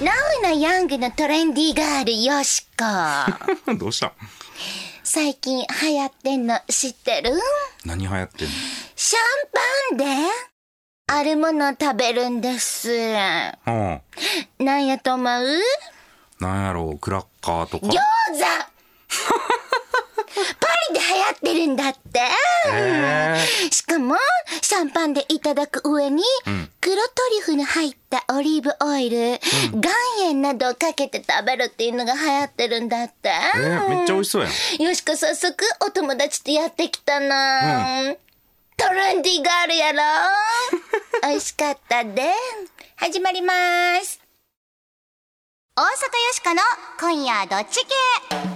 ナウなヤングのトレンディーガールよしこどうした？最近流行ってんの知ってる？何流行ってんの？シャンパンであるもの食べるんです。うん。なんやと思う？なんやろう、クラッカーとか。餃子。パ リで流行ってるんだって。へしかもシャンパンでいただく上に、黒トリュフの入ったオリーブオイル、岩塩などをかけて食べるっていうのが流行ってるんだって、えー、めっちゃ美味しそうやん。よしこ早速お友達とやってきたな、トレンディーガールやろ 美味しかったで。始まります。大阪よしこの今夜どっち系？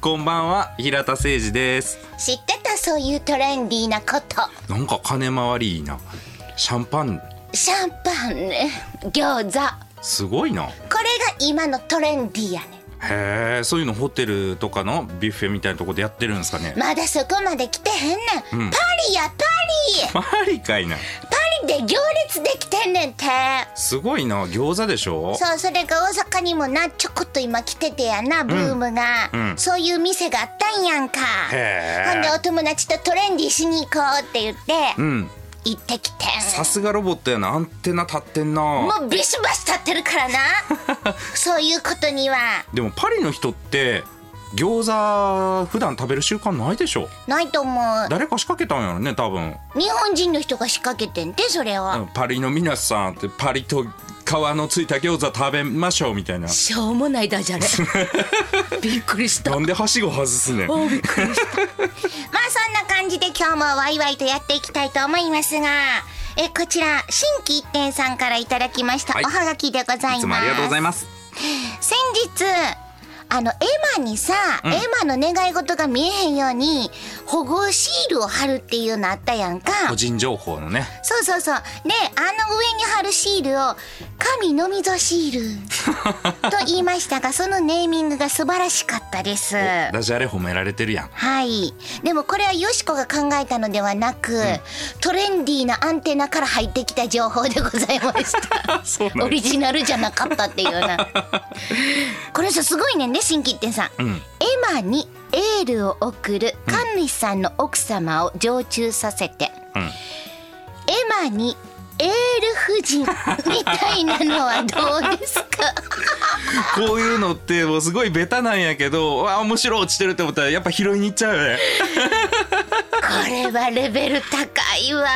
こんばんは、平田誠二です。知ってたそういうトレンディーなことなんか金回りいいな。シャンパン、シャンパンね餃子すごいな。これが今のトレンディーやねへえ、そういうのホテルとかのビュッフェみたいなとこでやってるんですかね。まだそこまで来てへんねん、うんパリやパリ マリかいな。パリで行列できてんねんて。すごいな、餃子でしょ？そうそれが大阪にもなちょこっと今来ててやなブームが、うん。そういう店があったんやんか。ほんでお友達とトレンディーしに行こうって言って、うん。行ってきてん。さすがロボットやな、アンテナ立ってんな。もうビシバシ立ってるからな。そういうことには。でもパリの人って、餃子普段食べる習慣ないでしょ。ないと思う。誰か仕掛けたんやろね多分。日本人の人が仕掛けてんてそれは、うんパリの皆さんってパリと皮のついた餃子食べましょうみたいな。しょうもないダジャレ。びっくりした。なんではしご外すねん。まあそんな感じで今日もワイワイとやっていきたいと思いますがえこちら新規一点さんからいただきました、はい。おはがきでございます。いつもありがとうございます。先日あのエマにさ、エマの願い事が見えへんように保護シールを貼るっていうのあったやんか。個人情報のね。そうそうそう。であの上に貼るシールを神のみぞシール。と言いましたがそのネーミングが素晴らしかったです。ダジャレ褒められてるやん。はい。でもこれはよしこが考えたのではなく、トレンディーなアンテナから入ってきた情報でございました。オリジナルじゃなかったっていうな。これさ、すごいねんね、新規店さん。うん。エマにエールを送る神主さんの奥様を常駐させて、うん。エマにエール夫人みたいなのはどうですか？こういうのってもうすごいベタなんやけどわあ面白い落ちてるって思ったらやっぱ拾いに行っちゃうよね。これはレベル高いわ。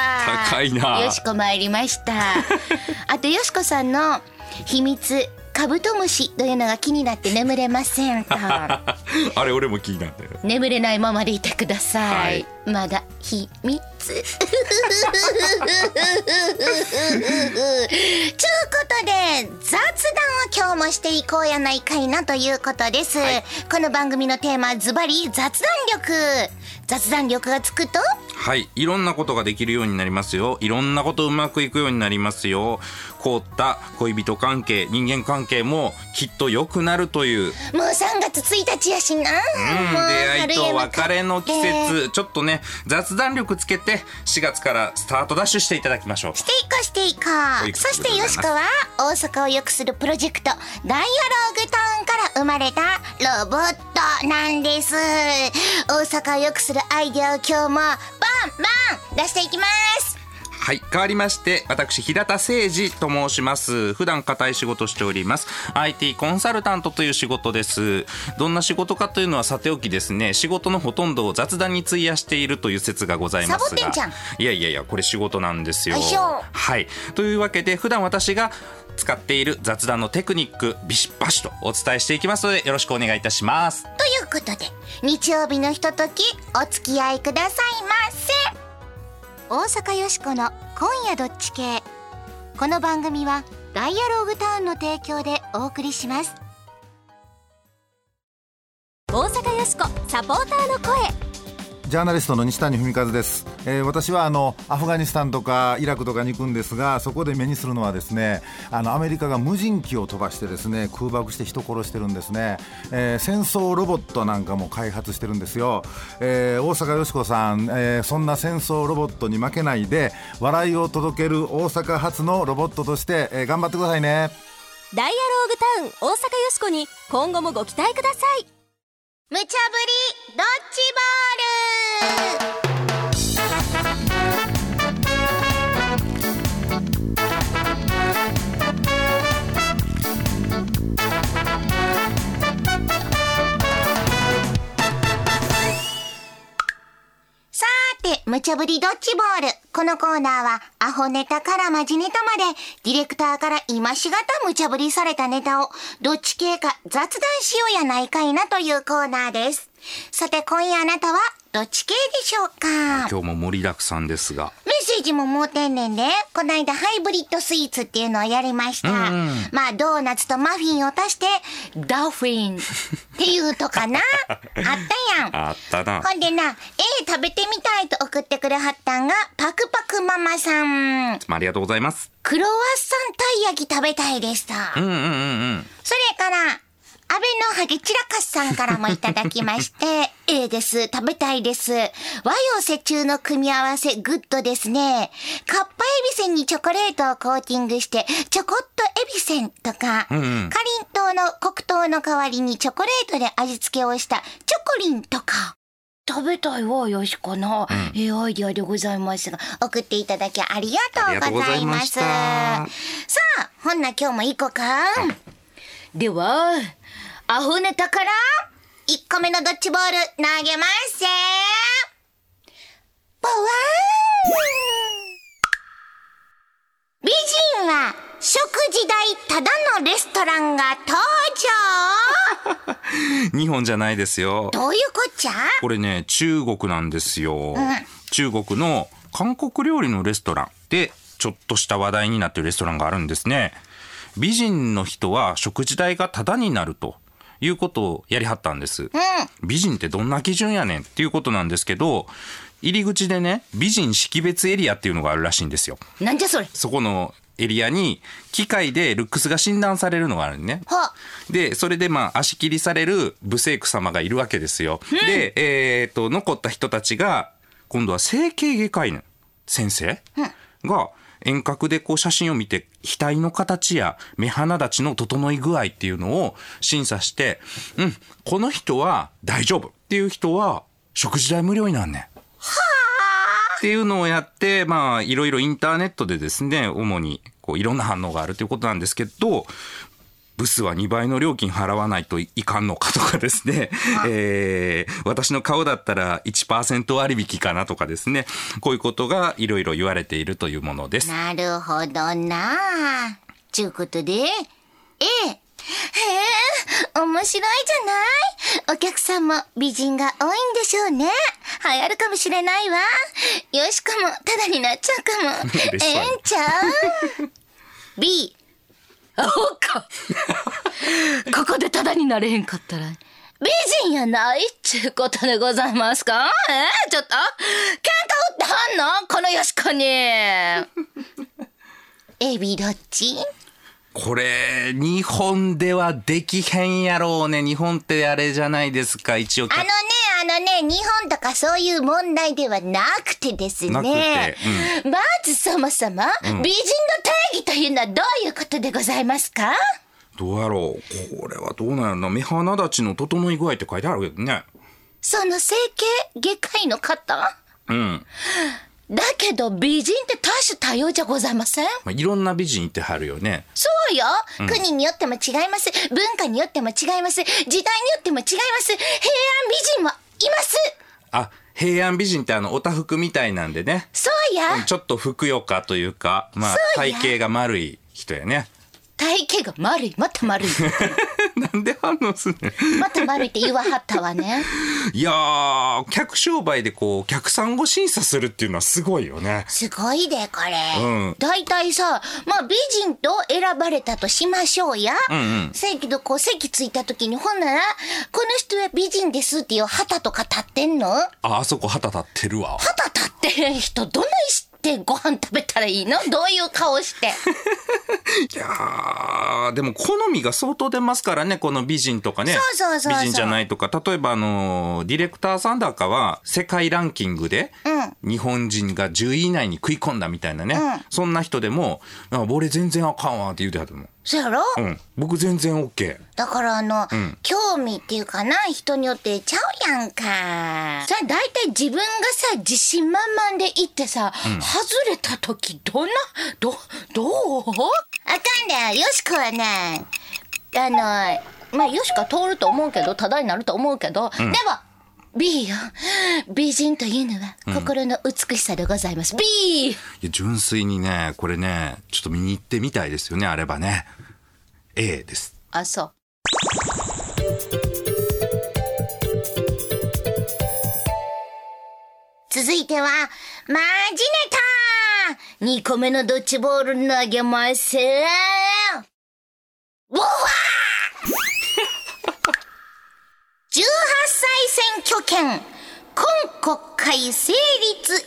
高いな。よしこ参りました。あとよしこさんの秘密カブトムシというのが気になって眠れませんとあれ俺も気になったよ眠れないままでいてください、はい。まだ秘密ちゅうことで雑談を今日もしていこうやないかいなということです、はい。この番組のテーマはズバリ雑談力。雑談力がつくとはい。いろんなことができるようになりますよ。いろんなことうまくいくようになりますよ。凍った恋人関係人間関係もきっと良くなるという。もう3月1日やしな、うん、出会いと別れの季節。ちょっとね雑談力つけて4月からスタートダッシュしていただきましょう。していこうしていこう。うことそしてよしこは大阪を良くするプロジェクトダイアローグタウンから生まれたロボットなんです。大阪を良くするアイデアを今日もバンバン出していきます。はい変わりまして私平田誠二と申します。普段固い仕事しております。IT コンサルタントという仕事です。どんな仕事かというのはさておきですね。仕事のほとんどを雑談に費やしているという説がございますが。いやいやいやこれ仕事なんですよ。はい。というわけで普段私が使っている雑談のテクニックビシバシとお伝えしていきますのでよろしくお願いいたします。ということで日曜日のひとときお付き合いくださいませ大阪よしこの「今夜どっち系」この番組はダイアローグタウンの提供でお送りします。大阪よしこサポーターの声。ジャーナリストの西谷文和です、えー、私はあのアフガニスタンとかイラクとかに行くんですがそこで目にするのはですねあのアメリカが無人機を飛ばしてですね空爆して人殺してるんですね、えー、戦争ロボットなんかも開発してるんですよ、えー、大阪よし子さん、えー、そんな戦争ロボットに負けないで笑いを届ける大阪発のロボットとして、えー、頑張ってくださいね。ダイアローグタウン大阪よしこに今後もご期待ください。無茶ぶりドッジボール無茶ぶりドッジボール。このコーナーは、アホネタからマジネタまで、ディレクターから今しがた無茶ぶりされたネタを、どっち系か雑談しようやないかいなというコーナーです。さて、今夜あなたは、どっち系でしょうか？今日も盛りだくさんですが。メッセージももうてんねんで、この間ハイブリッドスイーツっていうのをやりました。まあ、ドーナツとマフィンを足して、ダフィンっていうとかな。あったやん。あったな。ほんでな、ええー、食べてみたいと送ってくれはったんが、パクパクママさん。ありがとうございます。クロワッサンたい焼き食べたいでした。うんうんうんうん。それから、安倍のハゲチラカスさんからもいただきまして、ええです。食べたいです。和洋折衷の組み合わせ、グッドですね。カッパエビせんにチョコレートをコーティングして、チョコットエビせんとか、うんうん、かりんとうの黒糖の代わりにチョコレートで味付けをしたチョコリンとか。食べたいわ、よしこな。うん、ええアイディアでございますが、送っていただきありがとうございます。さあ、ほんな今日も行こうか。では、アホネタから、1個目のドッジボール投げますぜボワーン美人は食事代ただのレストランが登場日本じゃないですよ。どういうこっちゃ？これね、中国なんですよ。うん、中国の韓国料理のレストランで、ちょっとした話題になってるレストランがあるんですね。美人の人は食事代がタダになるということをやりはったんです。うん、美人ってどんな基準やねんっていうことなんですけど、入り口でね、美人識別エリアっていうのがあるらしいんですよ。なんじゃそれそこのエリアに機械でルックスが診断されるのがあるね。で、それでまあ足切りされるブセイク様がいるわけですよ。うん、で、えっ、ー、と、残った人たちが、今度は整形外科医の先生が、遠隔でこう写真を見て額の形や目鼻立ちの整い具合っていうのを審査して、うん、この人は大丈夫っていう人は食事代無料になんねん。っていうのをやって、まあ、いろいろインターネットでですね、主に、こう、いろんな反応があるということなんですけど、ブスは2倍の料金払わないといかんのかとかですね、えー、私の顔だったら1%割引かなとかですね、こういうことがいろいろ言われているというものです。なるほどなちゅうことで、ええ。へえ、面白いじゃない？お客さんも美人が多いんでしょうね。流行るかもしれないわ。よしかも、ただになっちゃうかも。ええんちゃう ?B、アホか。ここでタダになれへんかったら、美人やないっちゅうことでございますか？え？ー、ちょっと、喧嘩売ってはんの？このよしこに。エビどっち？これ、日本ではできへんやろうね。日本ってあれじゃないですか、一応。あのね、あのね、日本とかそういう問題ではなくてですね。うん、まずそもそも、美人の定義というのはどういうことでございますか？どうやろうこれはどうなんやろな。目鼻立ちの整い具合って書いてあるけどね。その整形外科医の方？うん。だけど美人って多種多様じゃございません、まあ、いろんな美人いてはるよね。そうよ、うん、国によっても違います。文化によっても違います。時代によっても違います。平安美人もいますあ、平安美人ってあの、おたふくみたいなんでね。そうや。ちょっとふくよかというか、まあ、体型が丸い人やね。体型が丸い、また丸い。なんで反応すんねんまた悪いって言わはったわね。いやー客商売でこう客さんを審査するっていうのはすごいよねすごいで、これ。うん大体さ、まあ美人と選ばれたとしましょうや。んうんせやけど、こう席ついた時に、ほんなら、この人は美人ですっていう旗とか立ってんの？ああそこ旗立ってるわ旗立ってる人、どないしてご飯食べたらいいの？どういう顔して？いやーでも好みが相当出ますからねこの美人とかね。そうそうそうそう。美人じゃないとか。例えばあのーディレクターさんだかは世界ランキングで日本人が10位以内に食い込んだみたいなね、そんな人でも「あ俺全然あかんわ」って言うてはるもん。そやろ、うん、僕全然 OK。だからあの、ん。興味っていうかな、人によってちゃうやんか。さあ、大体自分がさ、自信満々で行ってさ、外れた時、どんな、ど、どう？あかんだよ、よしこはね、あの、まあ、よしこは通ると思うけど、ただになると思うけど、でも、B よ。美人というのは心の美しさでございます。B! いや純粋にね、これね、ちょっと見に行ってみたいですよね、あればね。A です。あ、そう。続いては、マジネタ !2 個目のドッジボール投げます。うわ !18 歳選挙権、今国会成立、え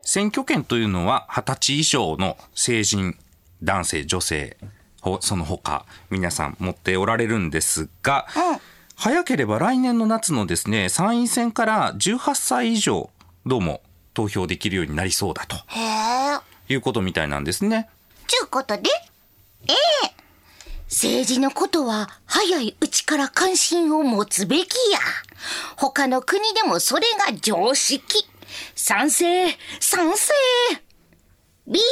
選挙権というのは20歳以上の成人、男性、女性、ほその他、皆さん持っておられるんですが、うん早ければ来年の夏のですね、参院選から18歳以上、どうも投票できるようになりそうだと。いうことみたいなんですね。ちゅうことで、ええ政治のことは早いうちから関心を持つべきや。他の国でもそれが常識。賛成、賛成。B、18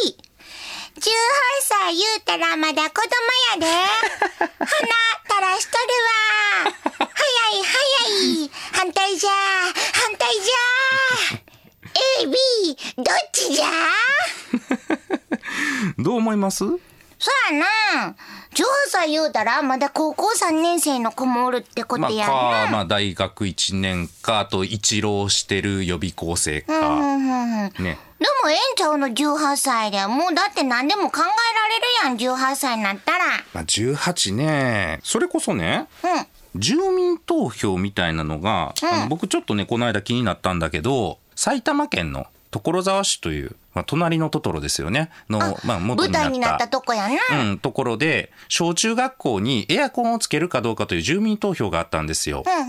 歳言うたらまだ子供やで。鼻垂らしとるわ。早い早い。反対じゃ、反対じゃ。A、B、どっちじゃ？どう思います？そやな。18歳言うたら、まだ高校3年生の子もおるってこまあ、とやな。か、まあ、大学1年か、あと一浪してる予備校生うんうか、んうんうんでね。もええんちゃうの？18歳で。もうだって何でも考えられるやん、18歳になったら。まあ、18ね、それこそね、うん。住民投票みたいなのが、あの僕ちょっとね、この間気になったんだけど、埼玉県の所沢市という、まあ、隣のトトロですよね、の、まあ、元舞台になったとこやな。うん、ところで、小中学校にエアコンをつけるかどうかという住民投票があったんですよ。うんうん。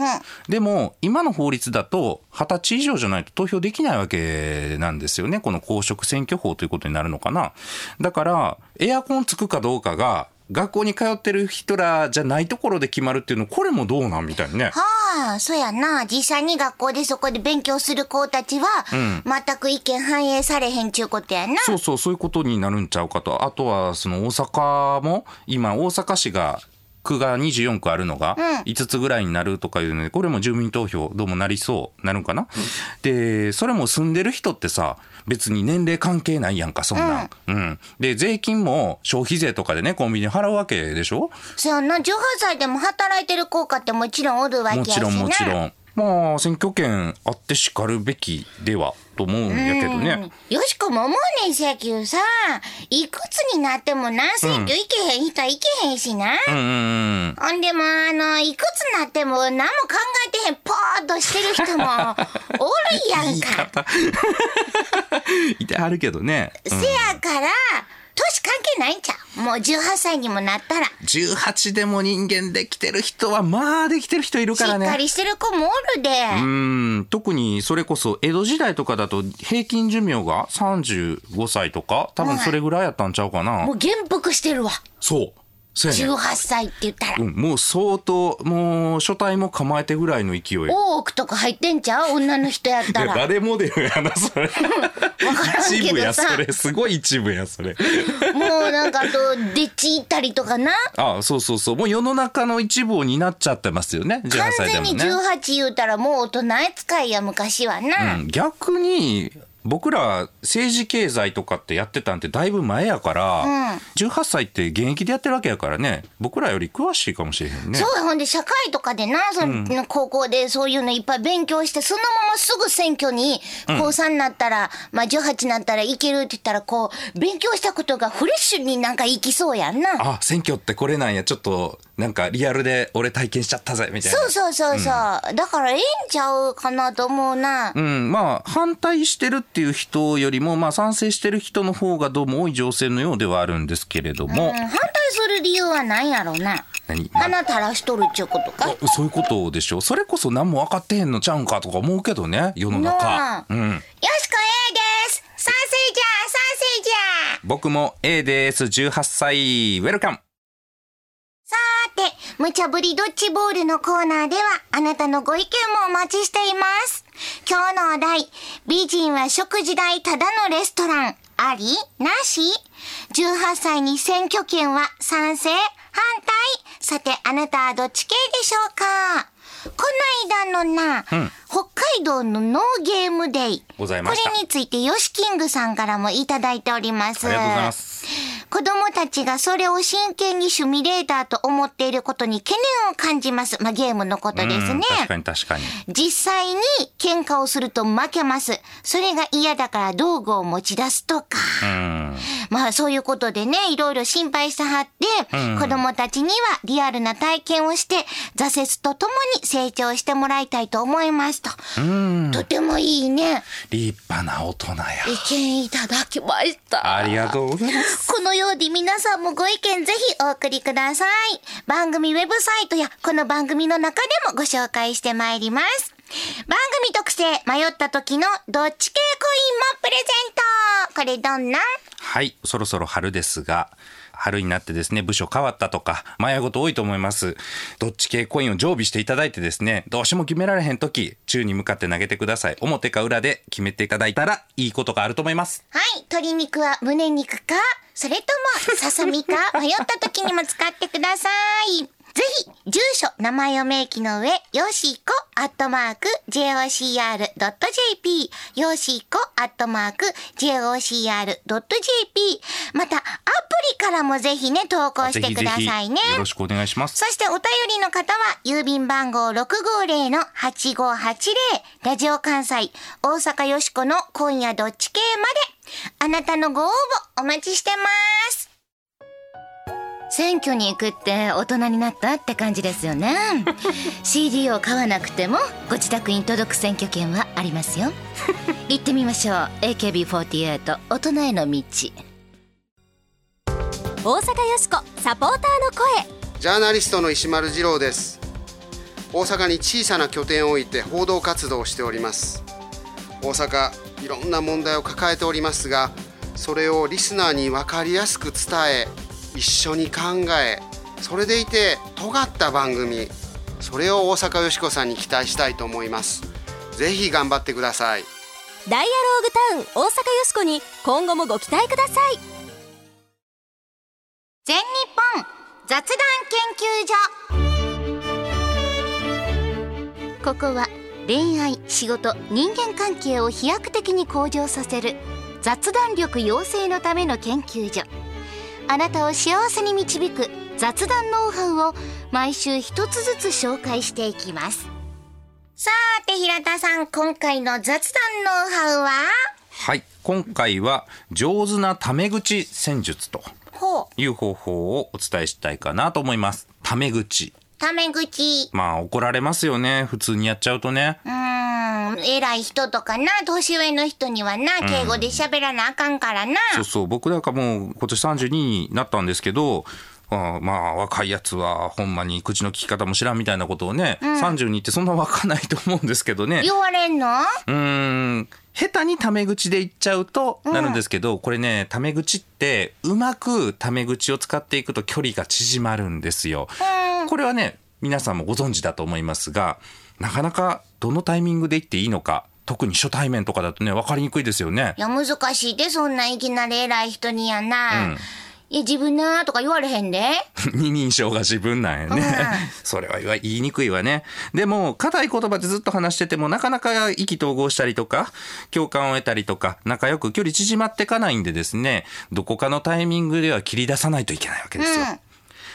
でも、今の法律だと、20歳以上じゃないと投票できないわけなんですよね。この公職選挙法ということになるのかな。だから、エアコンつくかどうかが、学校に通ってる人らじゃないところで決まるっていうの、これもどうなんみたいにね。はあ、そうやな。実際に学校でそこで勉強する子たちは、ん全く意見反映されへんちゅうことやな。そうそう、そういうことになるんちゃうかと。あとは、その大阪も、今、大阪市が、区が24区あるのがうん5つぐらいになるとかいうので、これも住民投票どうもなりそう、なるんかな、で、それも住んでる人ってさ、別に年齢関係ないやんか、そんなん。うん。で、税金も消費税とかでね、コンビニ払うわけでしょ？そうやな。18歳でも働いてる子かってもちろんおるわけやしな。もちろんもちろん。まあ、選挙権あってしかるべきでは、と思うんやけどね。よしこも思うねんせやけどさ、いくつになってもな、選挙行けへん人は行けへんしな。うんうんうん。ほんでも、あの、いくつになっても何も考えてへん、ぽーっとしてる人も おるやんか。いてはるけどね。うんせやから、年関係ないんちゃう？もう18歳にもなったら。18でも人間できてる人はまあできてる人いるしからね。っかりしてる子もおるで。うん特にそれこそ江戸時代とかだと平均寿命が35歳とか多分それぐらいやったんちゃうかな。もう元服してるわ。そう。そうやね。18歳って言ったら。うん、もう相当、もう初対も構えてぐらいの勢い。大奥とか入ってんちゃう？女の人やったら。誰モデルやな、それ。からんけどさ一部や、それ。すごい一部や、それ。もうなんかあと、デッチ行ったりとかな。あそうそうそう。もう世の中の一部を担っちゃってますよね。18完全に歳でもね。18言うたらもう大人扱いや昔はな。うん、逆に僕ら政治経済とかってやってたんってだいぶ前やから、18歳って現役でやってるわけやからね。僕らより詳しいかもしれへんね。そうやほんで社会とかでなその、高校でそういうのいっぱい勉強してそのまますぐ選挙に高3になったら、まあ18になったらいけるって言ったらこう勉強したことがフレッシュになんかいきそうやんな。あ選挙ってこれなんや。ちょっとなんかリアルで俺体験しちゃったぜみたいな。そうそうそうそう、だからええんちゃうかなと思うな。うん、まあ反対してるっていう人よりも、まあ、賛成してる人の方がどうも多い情勢のようではあるんですけれども、うん反対する理由は何やろうな。何？鼻垂らしとるっちゅうことか？あそういうことでしょそれこそ何も分かってへんのちゃうんかとか思うけどね。世のな中。あ、う。ん、よしこ A です。賛成じゃ賛成じゃ僕も A です。18歳。ウェルカム無茶ぶりドッジボールのコーナーでは、あなたのご意見もお待ちしています。今日のお題、美人は食事代ただのレストラン、ありなし ?18 歳に選挙権は賛成反対さて、あなたはどっち系でしょうか？この間のな、北海道のノーゲームデイ。ございましたこれについて、ヨシキングさんからもいただいております。ありがとうございます子供たちがそれを真剣にシミュレーターと思っていることに懸念を感じます。まあ、ゲームのことですね。うん確かに確かに実際に喧嘩をすると負けます。それが嫌だから道具を持ち出すとか。うんまあそういうことでね、いろいろ心配してはって、子供たちにはリアルな体験をして、挫折とともに成長してもらいたいと思いますと。とてもいいね。立派な大人や意見いただきました。ありがとうございますこのように皆さんもご意見ぜひお送りください。番組ウェブサイトやこの番組の中でもご紹介してまいります。番組特製迷った時のどっち系コインもプレゼントこれどんな？はい、そろそろ春ですが、春になってですね、部署変わったとか、迷うこと多いと思います。どっち系コインを常備していただいてですね、どうしても決められへん時、宙に向かって投げてください。表か裏で決めていただいたら、いいことがあると思います。はい、鶏肉は胸肉かそれともささみか迷った時にも使ってください。ぜひ、住所、名前を明記の上、よしこ、アットマーク、jocr.jp、よしこ、アットマーク、jocr.jp、また、アプリからもぜひね、投稿してくださいね。よろしくお願いします。そしてお便りの方は、郵便番号650-8580、ラジオ関西、大阪よしこの今夜どっち系まで、あなたのご応募お待ちしてます。選挙に行くって大人になったって感じですよね。CD を買わなくてもご自宅に届く選挙権はありますよ。行ってみましょう。AKB48 大人への道。大阪よしこサポーターの声。ジャーナリストの石丸次郎です。大阪に小さな拠点を置いて報道活動をしております。大阪いろんな問題を抱えておりますがそれをリスナーに分かりやすく伝え一緒に考えそれでいて尖った番組それを大阪よしこさんに期待したいと思います。ぜひ頑張ってください。ダイアローグタウン大阪よしこに今後もご期待ください。全日本雑談研究所。ここは恋愛仕事人間関係を飛躍的に向上させる雑談力養成のための研究所あなたを幸せに導く雑談ノウハウを毎週一つずつ紹介していきますさーて平田さん今回の雑談ノウハウは？はい、今回は上手なタメ口戦術という方法をお伝えしたいかなと思います。タメ口。タメ口まあ怒られますよね。普通にやっちゃうとね。うーん、偉い人とかな、年上の人にはな、敬語で喋らなあかんからな。そうそう、僕なんかもう今年32になったんですけど、あまあ若いやつはほんまに口の利き方も知らんみたいなことをね、32ってそんなわかんないと思うんですけどね。言われんの？うーん。下手にタメ口で言っちゃうとなるんですけど、これねタメ口ってうまくタメ口を使っていくと距離が縮まるんですよ。これはね皆さんもご存知だと思いますがなかなかどのタイミングで言っていいのか特に初対面とかだとね分かりにくいですよねい。や、難しいで、そんないきなり偉い人にやな。うんいや、自分なーとか言われへんで。二人称が自分なんやね。それは言いにくいわね。でも、硬い言葉でずっと話してても、なかなか意気投合したりとか、共感を得たりとか、仲良く距離縮まっていかないんでですね、どこかのタイミングでは切り出さないといけないわけですよ。うん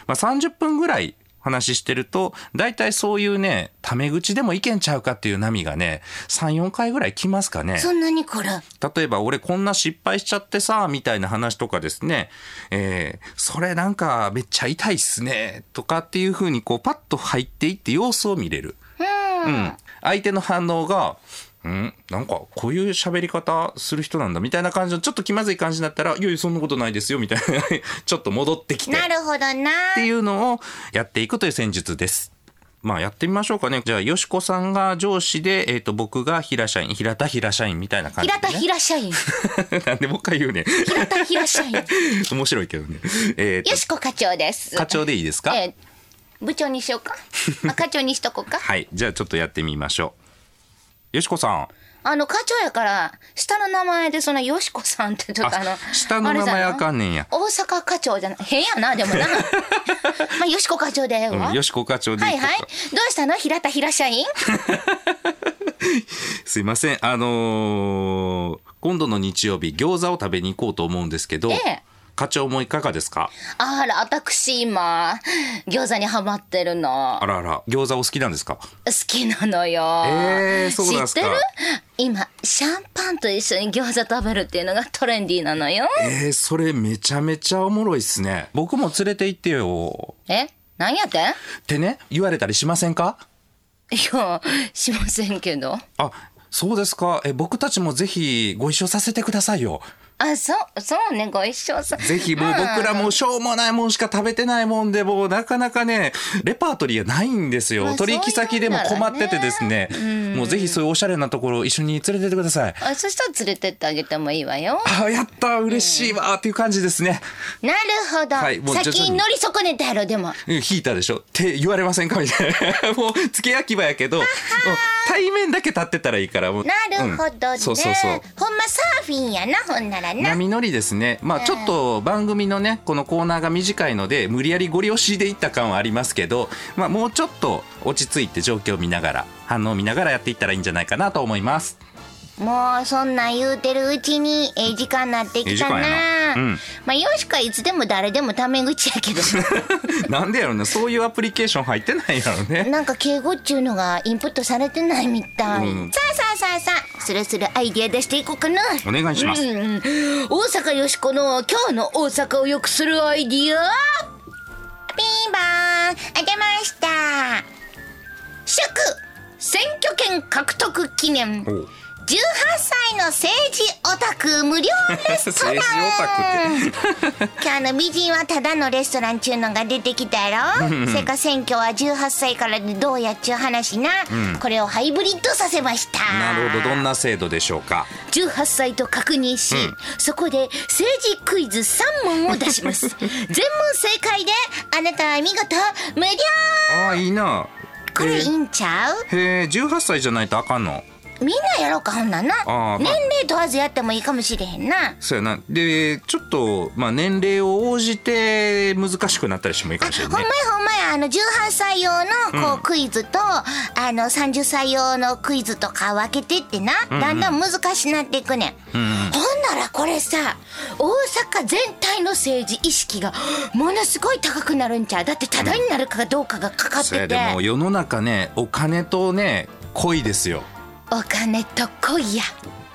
まあ、30分ぐらい話してると、大体そういうね、タメ口でもいけんちゃうかっていう波がね、3、4回ぐらい来ますかね。そんなに来る。例えば俺こんな失敗しちゃってさみたいな話とかですね、えーそれなんかめっちゃ痛いっすねとかっていう風にこうパッと入っていって様子を見れる。うん。相手の反応が、んなんかこういう喋り方する人なんだみたいな感じのちょっと気まずい感じになったら、いやいやそんなことないですよみたいな、ちょっと戻ってきて。なるほどな。っていうのをやっていくという戦術です。まあやってみましょうかね。じゃあ、よしこさんが上司で、えっ、と、僕が平社員、平田平社員みたいな感じで、平ね。田平社員。なんでもう一回言うね。平田平社員。面白いけどね。えーとよしこ課長です。課長でいいですか、えー部長にしようか？あ課長にしとこうか？はい。じゃあちょっとやってみましょう。よしこさん。あの、課長やから、下の名前でそのよしこさんってちょっとあの、下の名前あかんねんや。大阪課長じゃない。変やな、でもな。まあ、よしこ課長でええわ。うん、よしこ課長で。はいはい。どうしたの？平田平社員？すいません。あのー今度の日曜日、餃子を食べに行こうと思うんですけど、ええ課長もいかがですか？あら、私今、餃子にハマってるのあ。らあら、餃子お好きなんですか？好きなのよ。えーそうなんすか知ってる？今、シャンパンと一緒に餃子食べるっていうのがトレンディーなのよ。えー、それめちゃめちゃおもろいっすね。僕も連れて行ってよ。え？何やって？んってね、言われたりしませんか？いや、しませんけど。あ、そうですか。え、僕たちもぜひご一緒させてくださいよ。あ、そう、そうね、ご一緒さ。ぜひもう僕らもしょうもないもんしか食べてないもんで、もうなかなかね、レパートリーがないんですよ。まあ取引先でも困っててですねそうもうぜひそういうおしゃれなところを一緒に連れてってください。あそしたら連れてってあげてもいいわよ。あ、やった嬉しいわっていう感じですね。なるほど。はいもう先に乗り損ねたやろ、でも。うん引いたでしょって言われませんか？みたいな。もう付け焼き場やけど、対面だけ立ってたらいいから。もうなるほどね。うんそうそうそう。ほんまサーフィンやな、ほんならな。波乗りですね。まあちょっと番組のね、このコーナーが短いので、無理やりご利用しでいった感はありますけど、まあもうちょっと落ち着いて状況を見ながら、反応を見ながらやっていったらいいんじゃないかなと思います。もうそんなん言うてるうちにええ時間になってきたな。うん。まあよしかいつでも誰でもタメ口やけど。なんでやろね、そういうアプリケーション入ってないやろね。なんか敬語っちゅうのがインプットされてないみたい。うん。さあさあさあさあ、スルスルアイディア出していこうかな。お願いします。うん。大阪よしこの今日の大阪を良くするアイディア。ピンバーン。当てました。祝選挙権獲得記念18歳の政治オタク無料レストラン。今日の美人はただのレストランちゅうのが出てきたやろ？せか選挙は18歳からでどうやっちゅう話な、これをハイブリッドさせました。なるほど、どんな制度でしょうか？18歳と確認し、そこで政治クイズ3問を出します。全問正解であなたは見事無料。ああ、いいな。これいいんちゃう？へえ、18歳じゃないとあかんの？みんなやろうかほんなんな。あー年齢問わずやってもいいかもしれへんな。そうやな。で、ちょっと、まあ、年齢を応じて難しくなったりしてもいいかもしれほんまないね。やほんまや。あの18歳用のこうクイズと、あの30歳用のクイズとか分けてってな、だんだん難しなっていくねん、ほんならこれさ大阪全体の政治意識がものすごい高くなるんちゃう。だってタダになるかどうかがかかっそやてて、でも世の中ね、お金とね、恋ですよ。お金と恋や。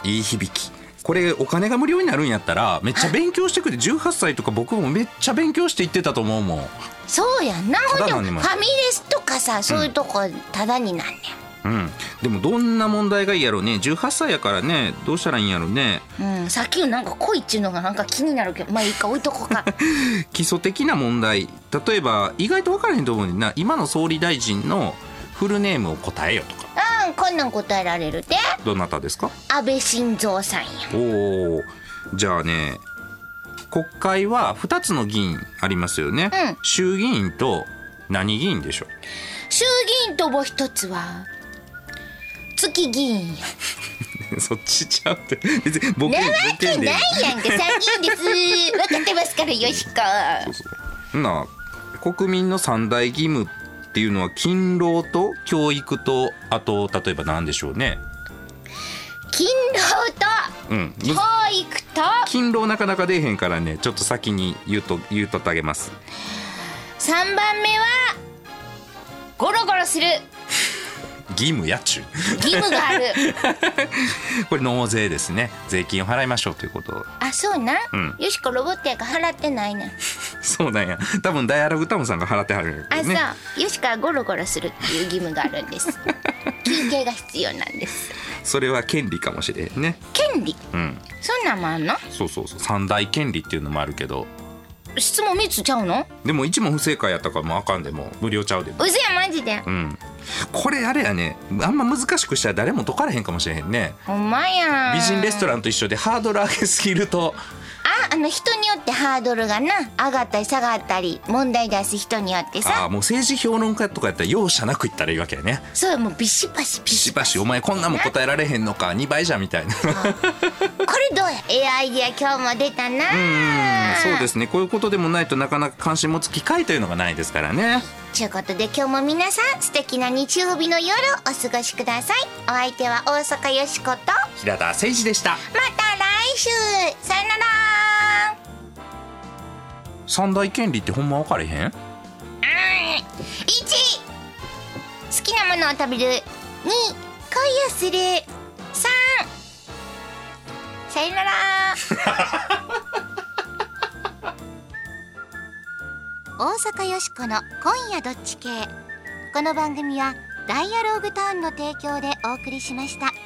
いい響き。これお金が無料になるんやったらめっちゃ勉強してくれ18歳とか僕もめっちゃ勉強して行ってたと思うもん。そうやんな。ほんでタダなんにも。ファミレスとかさそういうとこタダになんねんうん。でもどんな問題がいいやろうね。18歳やからねどうしたらいいんやろうね。うん、さっきのなんか恋っちゅうのがなんか気になるけどまあいいか置いとこうか。基礎的な問題。例えば意外と分からへんと思うねんな。今の総理大臣のフルネームを答えよとか。うんこんなん答えられるで。どなたですか？安倍晋三さんや。おおじゃあね国会は2つの議員ありますよね、うん。衆議院と何議員でしょう？衆議院とも一つは月議員や。そっちちゃうって。別にボケなわけないやんか参議院です。分かってますからよしこ。な国民の三大義務っていうのは勤労と教育とあと例えば何でしょうね。勤うん。労と教育と。勤労なかなか出えへんからねちょっと先に言うと言うとってあげます。3番目はゴロゴロする義務やっちゅう。義務がある。これ納税ですね。税金を払いましょうということあそうな？ん、うん。よしこロボットやから払ってないねん そうなんや。多分ダイアログタウンさんが払ってはるんやあ、そう。よしからゴロゴロするっていう義務があるんです。休憩が必要なんです。それは権利かもしれんね。権利？うん。そんなんもあんの？そうそうそう。三大権利っていうのもあるけど質問3つちゃうの？でも一問不正解やったからもうあかんでもう無料ちゃうで。もうぜやマジで。うん。これあれやね。あんま難しくしたら誰も解かれへんかもしれへんね。ほんまや。ん美人レストランと一緒でハードル上げすぎるとああの人によってハードルがな上がったり下がったり問題出す人によってあさ。あもう政治評論家とかやったら容赦なく言ったらいいわけやね。そうもうビシバシビシバシ。お前こんなもん答えられへんのか2倍じゃみたいな。これどうや？ええアイディア今日も出たなうんそうですね。こういうことでもないとなかなか関心持つ機会というのがないですからねということで今日も皆さん素敵な日曜日の夜お過ごしください。お相手は大阪よしこと。ま平田誠二でした。た来週。さよなら。三大権利ってほんま分かれへん？1好きなものを食べる。2恋をする。3さよなら 大阪よしこの今夜どっち系この番組はダイアローグターンの提供でお送りしました。